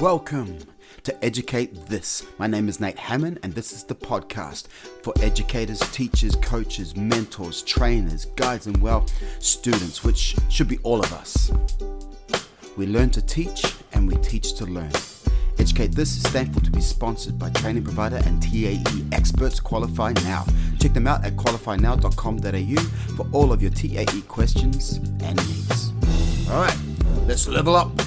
Welcome to Educate This. My name is Nate Hammond, and this is the podcast for educators, teachers, coaches, mentors, trainers, guides, and well, students, which should be all of us. We learn to teach, and we teach to learn. Educate This is thankful to be sponsored by training provider and TAE experts Qualify Now. Check them out at qualifynow.com.au for all of your TAE questions and needs. All right, let's level up.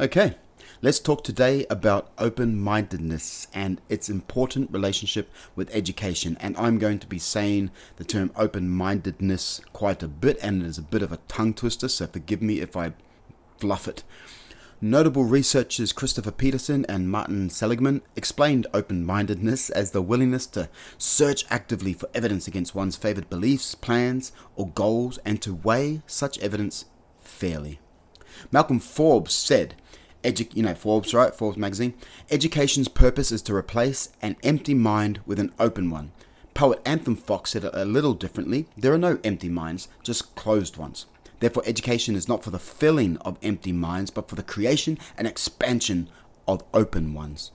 Okay, let's talk today about open mindedness and its important relationship with education. And I'm going to be saying the term open mindedness quite a bit, and it is a bit of a tongue twister, so forgive me if I fluff it. Notable researchers Christopher Peterson and Martin Seligman explained open mindedness as the willingness to search actively for evidence against one's favored beliefs, plans, or goals and to weigh such evidence fairly. Malcolm Forbes said, Edu- you know, Forbes, right? Forbes magazine. Education's purpose is to replace an empty mind with an open one. Poet Anthem Fox said it a little differently. There are no empty minds, just closed ones. Therefore, education is not for the filling of empty minds, but for the creation and expansion of open ones.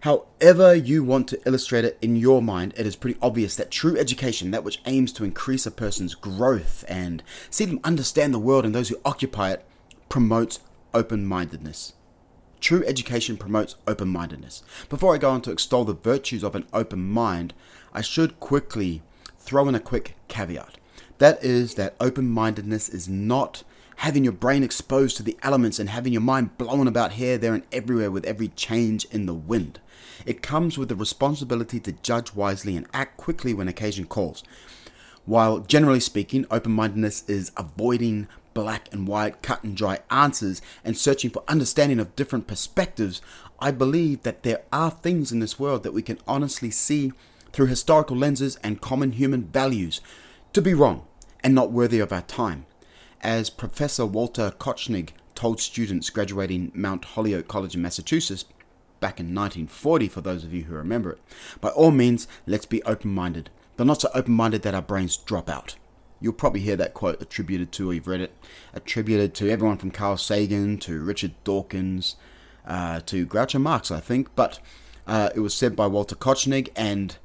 However, you want to illustrate it in your mind, it is pretty obvious that true education, that which aims to increase a person's growth and see them understand the world and those who occupy it, promotes open mindedness. True education promotes open mindedness. Before I go on to extol the virtues of an open mind, I should quickly throw in a quick caveat. That is, that open mindedness is not having your brain exposed to the elements and having your mind blown about here, there, and everywhere with every change in the wind. It comes with the responsibility to judge wisely and act quickly when occasion calls. While generally speaking, open mindedness is avoiding black and white, cut and dry answers and searching for understanding of different perspectives, I believe that there are things in this world that we can honestly see through historical lenses and common human values to be wrong and not worthy of our time. As Professor Walter Kotschnig told students graduating Mount Holyoke College in Massachusetts back in 1940, for those of you who remember it, by all means, let's be open minded, but not so open minded that our brains drop out. You'll probably hear that quote attributed to, or you've read it, attributed to everyone from Carl Sagan to Richard Dawkins uh, to Groucho Marx, I think. But uh, it was said by Walter Kotschnig, and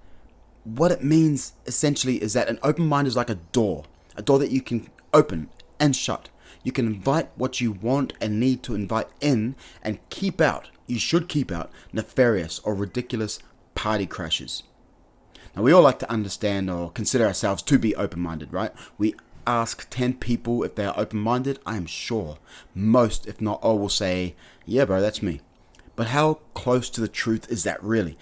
what it means essentially is that an open mind is like a door, a door that you can open and shut. You can invite what you want and need to invite in and keep out, you should keep out, nefarious or ridiculous party crashes. Now, we all like to understand or consider ourselves to be open minded, right? We ask 10 people if they are open minded. I am sure most, if not all, will say, Yeah, bro, that's me. But how close to the truth is that really?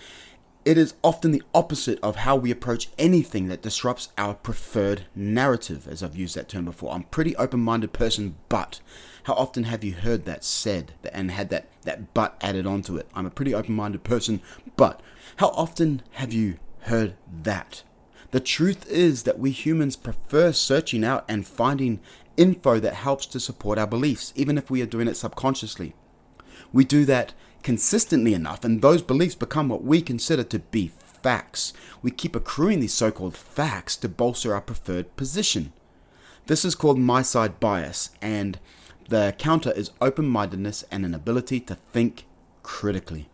It is often the opposite of how we approach anything that disrupts our preferred narrative, as I've used that term before. I'm a pretty open minded person, but how often have you heard that said and had that, that but added onto it? I'm a pretty open minded person, but how often have you heard that? The truth is that we humans prefer searching out and finding info that helps to support our beliefs, even if we are doing it subconsciously. We do that consistently enough, and those beliefs become what we consider to be facts. We keep accruing these so called facts to bolster our preferred position. This is called my side bias, and the counter is open mindedness and an ability to think critically.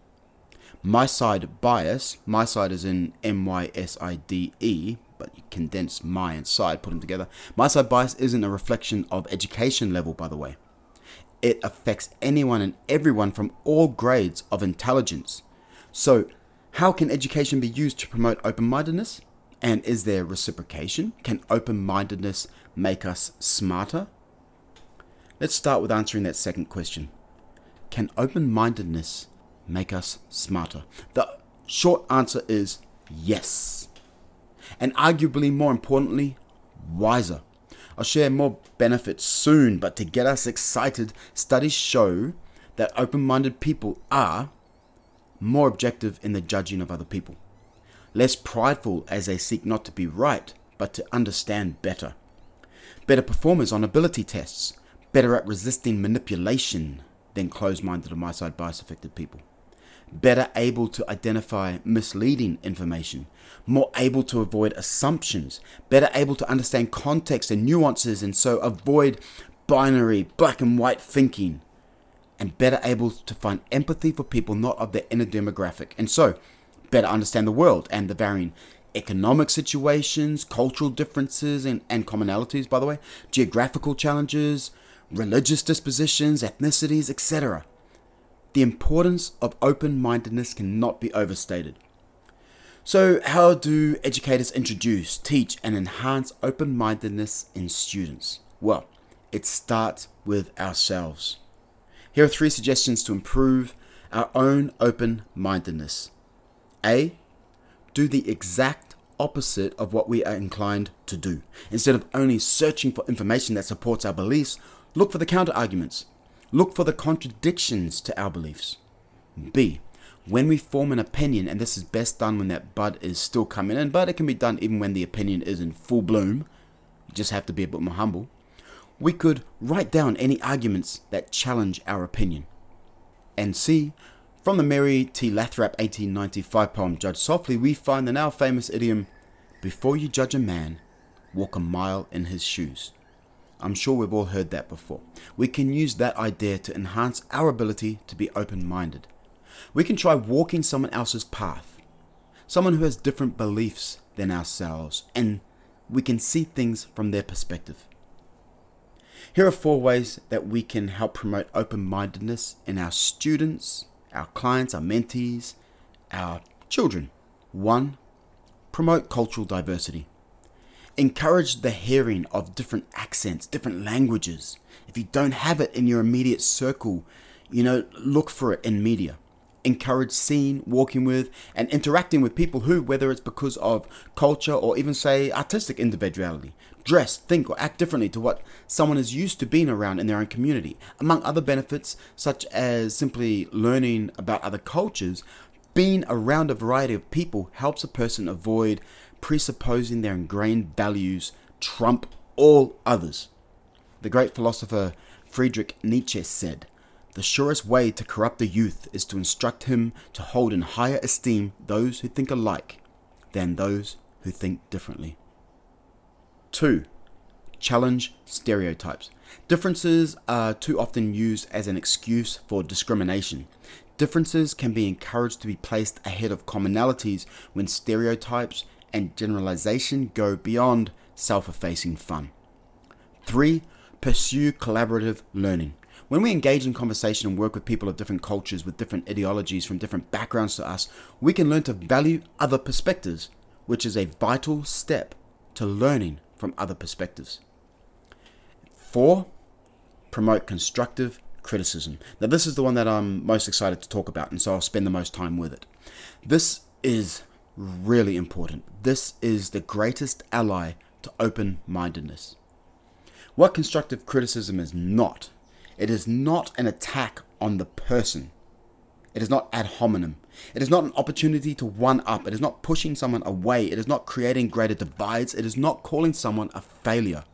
My side bias, my side is in M Y S I D E, but you condense my and side, put them together. My side bias isn't a reflection of education level, by the way. It affects anyone and everyone from all grades of intelligence. So, how can education be used to promote open mindedness? And is there reciprocation? Can open mindedness make us smarter? Let's start with answering that second question. Can open mindedness make us smarter? The short answer is yes. And arguably more importantly, wiser. I'll share more benefits soon, but to get us excited, studies show that open minded people are more objective in the judging of other people, less prideful as they seek not to be right, but to understand better, better performers on ability tests, better at resisting manipulation than closed minded or my side bias affected people better able to identify misleading information, more able to avoid assumptions, better able to understand context and nuances, and so avoid binary, black and white thinking, and better able to find empathy for people not of their inner demographic, and so better understand the world and the varying economic situations, cultural differences and, and commonalities, by the way, geographical challenges, religious dispositions, ethnicities, etc. The importance of open mindedness cannot be overstated. So, how do educators introduce, teach, and enhance open mindedness in students? Well, it starts with ourselves. Here are three suggestions to improve our own open mindedness. A. Do the exact opposite of what we are inclined to do. Instead of only searching for information that supports our beliefs, look for the counter arguments. Look for the contradictions to our beliefs. B. When we form an opinion, and this is best done when that bud is still coming in, but it can be done even when the opinion is in full bloom. You just have to be a bit more humble. We could write down any arguments that challenge our opinion. And C. From the Mary T. Lathrap 1895 poem Judge Softly, we find the now famous idiom Before you judge a man, walk a mile in his shoes. I'm sure we've all heard that before. We can use that idea to enhance our ability to be open minded. We can try walking someone else's path, someone who has different beliefs than ourselves, and we can see things from their perspective. Here are four ways that we can help promote open mindedness in our students, our clients, our mentees, our children. One, promote cultural diversity. Encourage the hearing of different accents, different languages. If you don't have it in your immediate circle, you know, look for it in media. Encourage seeing, walking with, and interacting with people who, whether it's because of culture or even say artistic individuality, dress, think, or act differently to what someone is used to being around in their own community. Among other benefits, such as simply learning about other cultures, being around a variety of people helps a person avoid presupposing their ingrained values trump all others. The great philosopher Friedrich Nietzsche said, The surest way to corrupt the youth is to instruct him to hold in higher esteem those who think alike than those who think differently. 2. Challenge stereotypes. Differences are too often used as an excuse for discrimination. Differences can be encouraged to be placed ahead of commonalities when stereotypes and generalization go beyond self effacing fun. 3. Pursue collaborative learning. When we engage in conversation and work with people of different cultures, with different ideologies, from different backgrounds to us, we can learn to value other perspectives, which is a vital step to learning from other perspectives. 4. Promote constructive criticism. Now, this is the one that I'm most excited to talk about, and so I'll spend the most time with it. This is really important. This is the greatest ally to open mindedness. What constructive criticism is not, it is not an attack on the person. It is not ad hominem. It is not an opportunity to one up. It is not pushing someone away. It is not creating greater divides. It is not calling someone a failure.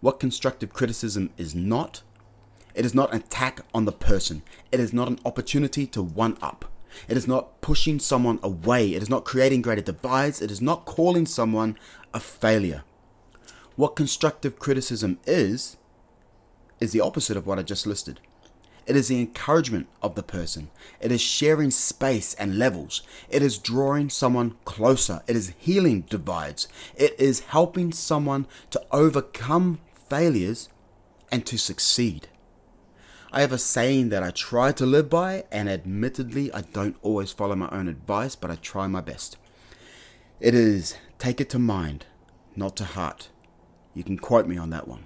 What constructive criticism is not, it is not an attack on the person. It is not an opportunity to one up. It is not pushing someone away. It is not creating greater divides. It is not calling someone a failure. What constructive criticism is, is the opposite of what I just listed. It is the encouragement of the person. It is sharing space and levels. It is drawing someone closer. It is healing divides. It is helping someone to overcome failures and to succeed. I have a saying that I try to live by, and admittedly, I don't always follow my own advice, but I try my best. It is take it to mind, not to heart. You can quote me on that one.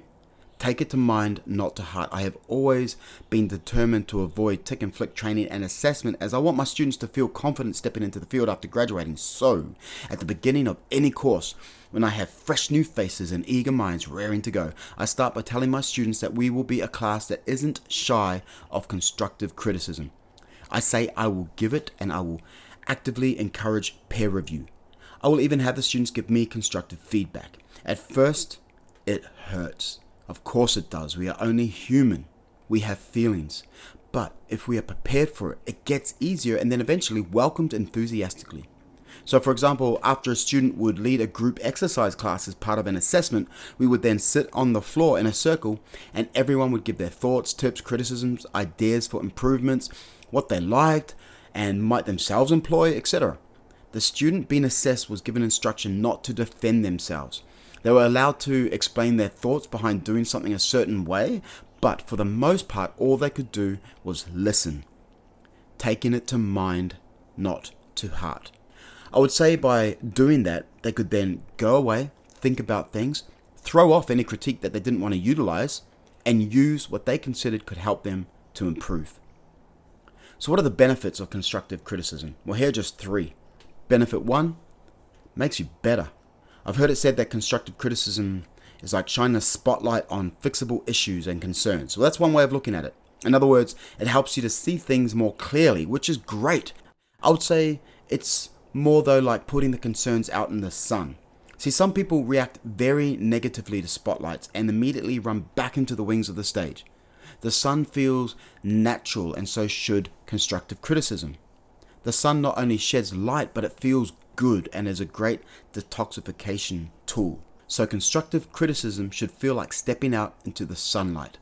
Take it to mind, not to heart. I have always been determined to avoid tick and flick training and assessment as I want my students to feel confident stepping into the field after graduating. So, at the beginning of any course, when I have fresh new faces and eager minds raring to go, I start by telling my students that we will be a class that isn't shy of constructive criticism. I say I will give it and I will actively encourage peer review. I will even have the students give me constructive feedback. At first, it hurts. Of course it does. We are only human. We have feelings. But if we are prepared for it, it gets easier and then eventually welcomed enthusiastically. So, for example, after a student would lead a group exercise class as part of an assessment, we would then sit on the floor in a circle and everyone would give their thoughts, tips, criticisms, ideas for improvements, what they liked and might themselves employ, etc. The student being assessed was given instruction not to defend themselves. They were allowed to explain their thoughts behind doing something a certain way, but for the most part, all they could do was listen, taking it to mind, not to heart. I would say by doing that, they could then go away, think about things, throw off any critique that they didn't want to utilize, and use what they considered could help them to improve. So, what are the benefits of constructive criticism? Well, here are just three. Benefit one makes you better. I've heard it said that constructive criticism is like shining a spotlight on fixable issues and concerns. So, that's one way of looking at it. In other words, it helps you to see things more clearly, which is great. I would say it's more though like putting the concerns out in the sun. See, some people react very negatively to spotlights and immediately run back into the wings of the stage. The sun feels natural, and so should constructive criticism. The sun not only sheds light, but it feels good and is a great detoxification tool. So, constructive criticism should feel like stepping out into the sunlight.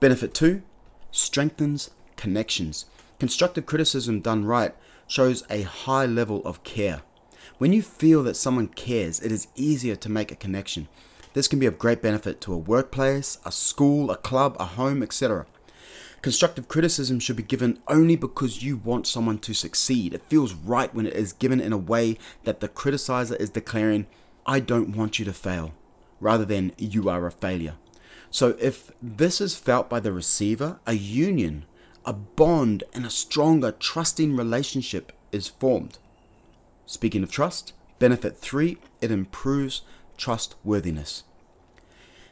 Benefit 2 strengthens connections. Constructive criticism done right shows a high level of care. When you feel that someone cares, it is easier to make a connection. This can be of great benefit to a workplace, a school, a club, a home, etc. Constructive criticism should be given only because you want someone to succeed. It feels right when it is given in a way that the criticizer is declaring, I don't want you to fail, rather than you are a failure. So if this is felt by the receiver, a union a bond and a stronger, trusting relationship is formed. Speaking of trust, benefit three, it improves trustworthiness.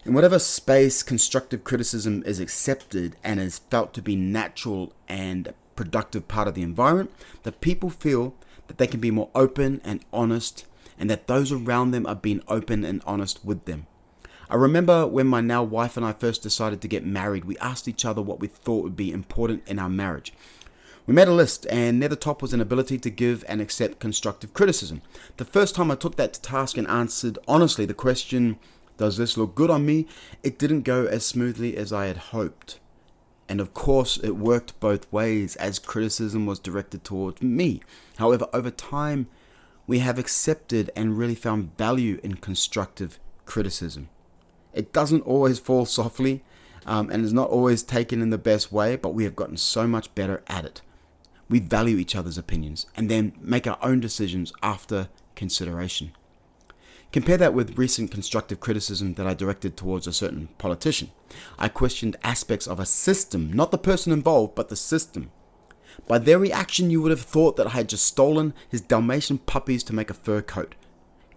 In whatever space constructive criticism is accepted and is felt to be natural and productive part of the environment, the people feel that they can be more open and honest and that those around them are being open and honest with them. I remember when my now wife and I first decided to get married, we asked each other what we thought would be important in our marriage. We made a list, and near the top was an ability to give and accept constructive criticism. The first time I took that to task and answered honestly the question, Does this look good on me? it didn't go as smoothly as I had hoped. And of course, it worked both ways as criticism was directed towards me. However, over time, we have accepted and really found value in constructive criticism. It doesn't always fall softly um, and is not always taken in the best way, but we have gotten so much better at it. We value each other's opinions and then make our own decisions after consideration. Compare that with recent constructive criticism that I directed towards a certain politician. I questioned aspects of a system, not the person involved, but the system. By their reaction, you would have thought that I had just stolen his Dalmatian puppies to make a fur coat.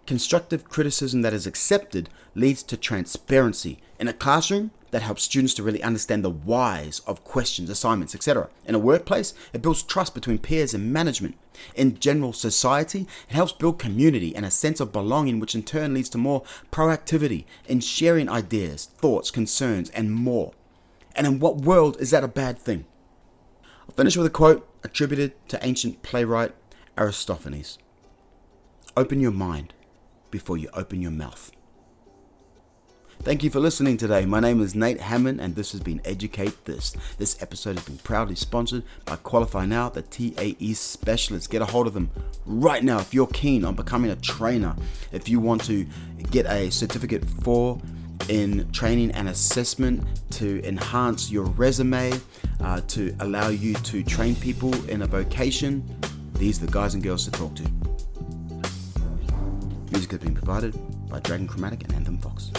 Constructive criticism that is accepted leads to transparency in a classroom that helps students to really understand the whys of questions, assignments, etc. In a workplace, it builds trust between peers and management. In general society, it helps build community and a sense of belonging, which in turn leads to more proactivity in sharing ideas, thoughts, concerns, and more. And in what world is that a bad thing? I'll finish with a quote attributed to ancient playwright Aristophanes Open your mind before you open your mouth. Thank you for listening today. My name is Nate Hammond, and this has been Educate This. This episode has been proudly sponsored by Qualify Now, the TAE specialist. Get a hold of them right now if you're keen on becoming a trainer. If you want to get a certificate for in training and assessment to enhance your resume, uh, to allow you to train people in a vocation, these are the guys and girls to talk to. Music has been provided by Dragon Chromatic and Anthem Fox.